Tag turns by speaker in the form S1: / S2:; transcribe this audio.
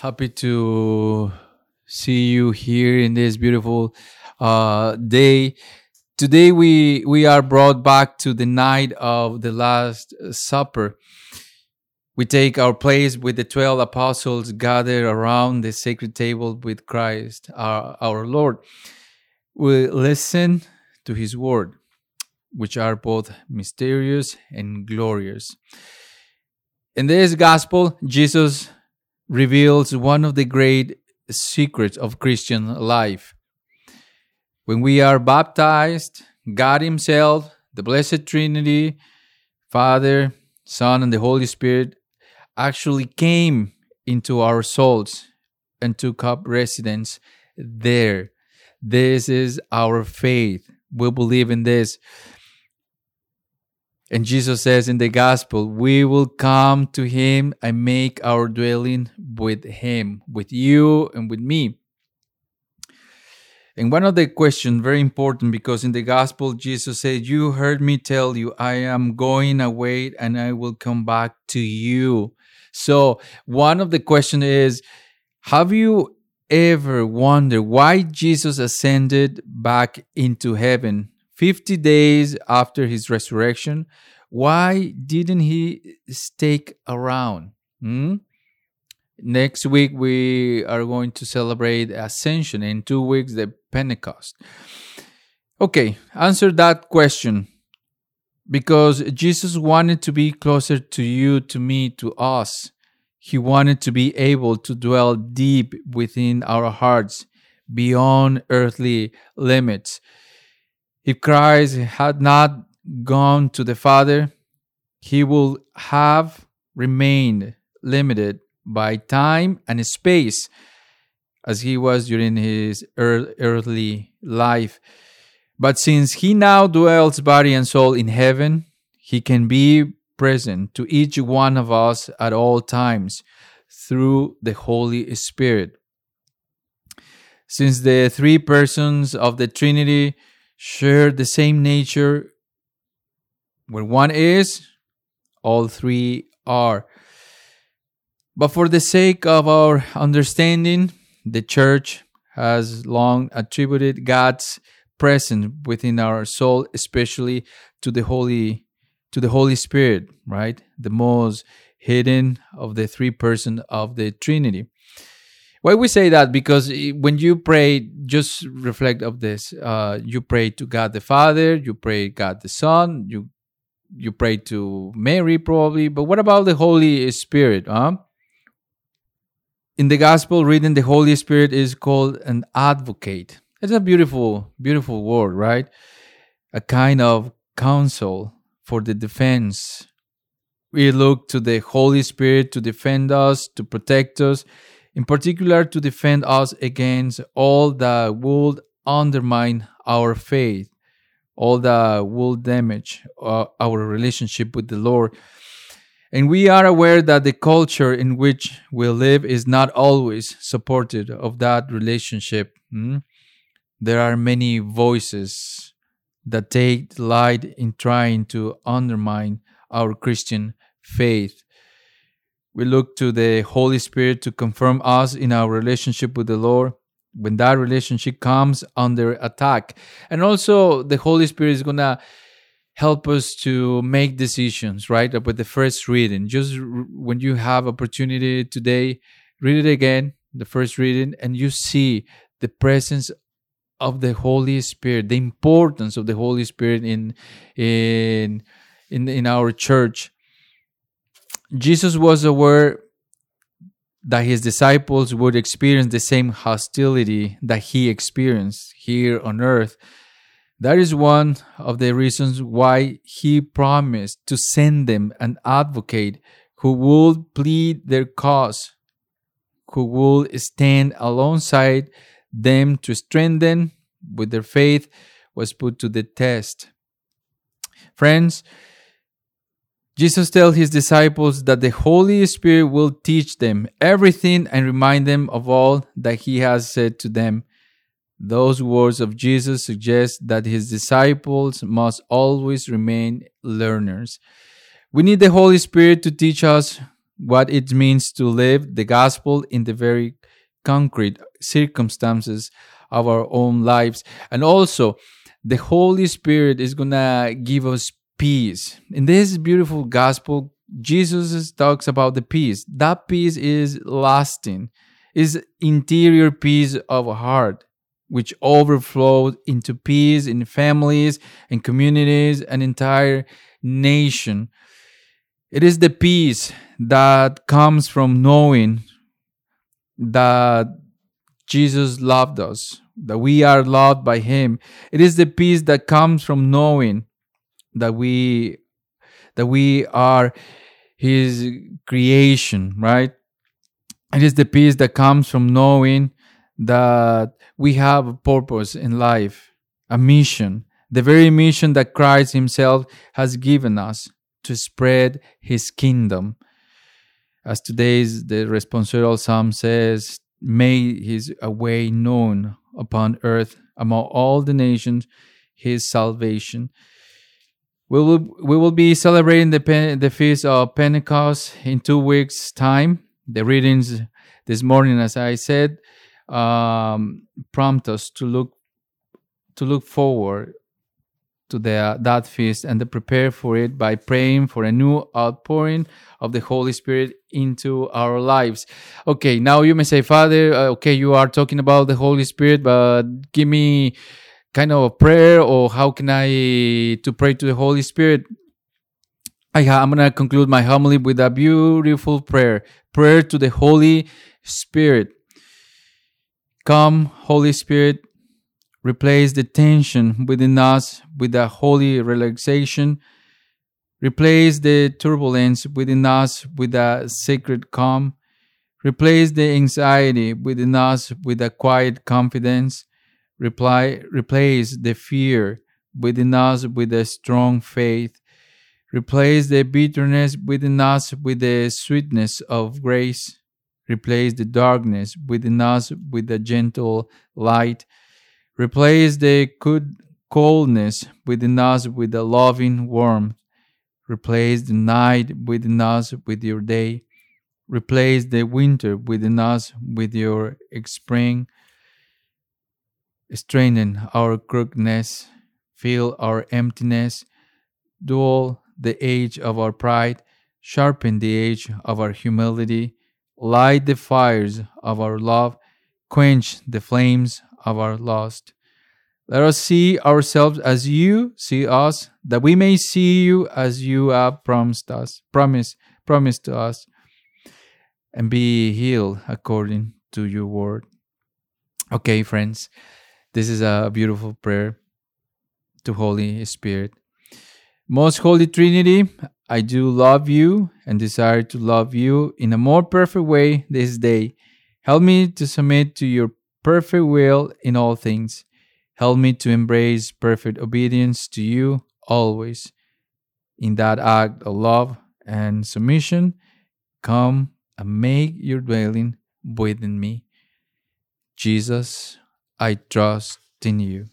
S1: Happy to see you here in this beautiful uh, day. Today we we are brought back to the night of the Last Supper. We take our place with the twelve apostles gathered around the sacred table with Christ, our, our Lord. We listen to His word, which are both mysterious and glorious. In this gospel, Jesus reveals one of the great secrets of Christian life. When we are baptized, God Himself, the Blessed Trinity, Father, Son, and the Holy Spirit actually came into our souls and took up residence there. This is our faith. We believe in this. And Jesus says in the gospel, we will come to him and make our dwelling with him, with you and with me. And one of the questions, very important, because in the gospel, Jesus said, You heard me tell you, I am going away and I will come back to you. So, one of the questions is, Have you ever wondered why Jesus ascended back into heaven 50 days after his resurrection? Why didn't he stick around? Hmm? Next week, we are going to celebrate Ascension. In two weeks, the Pentecost. Okay, answer that question. Because Jesus wanted to be closer to you, to me, to us. He wanted to be able to dwell deep within our hearts, beyond earthly limits. If Christ had not gone to the Father, he would have remained limited by time and space as he was during his earthly life. But since he now dwells body and soul in heaven, he can be present to each one of us at all times through the Holy Spirit. Since the three persons of the Trinity share the same nature, where one is, all three are. But for the sake of our understanding, the church has long attributed God's presence within our soul, especially to the Holy to the Holy Spirit, right? The most hidden of the three persons of the Trinity. Why we say that? Because when you pray, just reflect of this. Uh, you pray to God the Father, you pray God the Son, you you pray to Mary probably, but what about the Holy Spirit? Huh? in the gospel reading the holy spirit is called an advocate it's a beautiful beautiful word right a kind of counsel for the defense we look to the holy spirit to defend us to protect us in particular to defend us against all that would undermine our faith all that will damage uh, our relationship with the lord and we are aware that the culture in which we live is not always supportive of that relationship. Hmm? There are many voices that take delight in trying to undermine our Christian faith. We look to the Holy Spirit to confirm us in our relationship with the Lord. When that relationship comes under attack. And also, the Holy Spirit is going to help us to make decisions right with the first reading. Just when you have opportunity today read it again the first reading and you see the presence of the holy spirit the importance of the holy spirit in in in, in our church jesus was aware that his disciples would experience the same hostility that he experienced here on earth that is one of the reasons why he promised to send them an advocate who would plead their cause, who would stand alongside them to strengthen with their faith was put to the test. Friends, Jesus tells his disciples that the Holy Spirit will teach them everything and remind them of all that he has said to them. Those words of Jesus suggest that his disciples must always remain learners. We need the Holy Spirit to teach us what it means to live the gospel in the very concrete circumstances of our own lives. And also, the Holy Spirit is going to give us peace. In this beautiful gospel, Jesus talks about the peace. That peace is lasting, is interior peace of heart, which overflowed into peace in families and communities and entire nation. It is the peace that comes from knowing that Jesus loved us, that we are loved by Him. It is the peace that comes from knowing that we that we are His creation, right? It is the peace that comes from knowing that we have a purpose in life, a mission, the very mission that Christ Himself has given us to spread His kingdom. As today's the responsorial psalm says, "May His way known upon earth among all the nations, His salvation." We will we will be celebrating the the feast of Pentecost in two weeks' time. The readings this morning, as I said, um, prompt us to look to look forward to the, that feast and to prepare for it by praying for a new outpouring of the Holy Spirit into our lives. Okay, now you may say, Father, uh, okay, you are talking about the Holy Spirit, but give me kind of a prayer or how can I to pray to the Holy Spirit? I, I'm gonna conclude my homily with a beautiful prayer, prayer to the Holy Spirit. Come, Holy Spirit, replace the tension within us with a holy relaxation. Replace the turbulence within us with a sacred calm. Replace the anxiety within us with a quiet confidence. Reply, replace the fear within us with a strong faith. Replace the bitterness within us with the sweetness of grace. Replace the darkness within us with a gentle light. Replace the coldness within us with a loving warmth. Replace the night within us with your day. Replace the winter within us with your spring. Strengthen our crookedness. Fill our emptiness. Dull the age of our pride. Sharpen the edge of our humility light the fires of our love, quench the flames of our lust. Let us see ourselves as you see us, that we may see you as you have promised us, promise, promised to us, and be healed according to your word. Okay, friends, this is a beautiful prayer to Holy Spirit. Most Holy Trinity, I do love you and desire to love you in a more perfect way this day. Help me to submit to your perfect will in all things. Help me to embrace perfect obedience to you always. In that act of love and submission, come and make your dwelling within me. Jesus, I trust in you.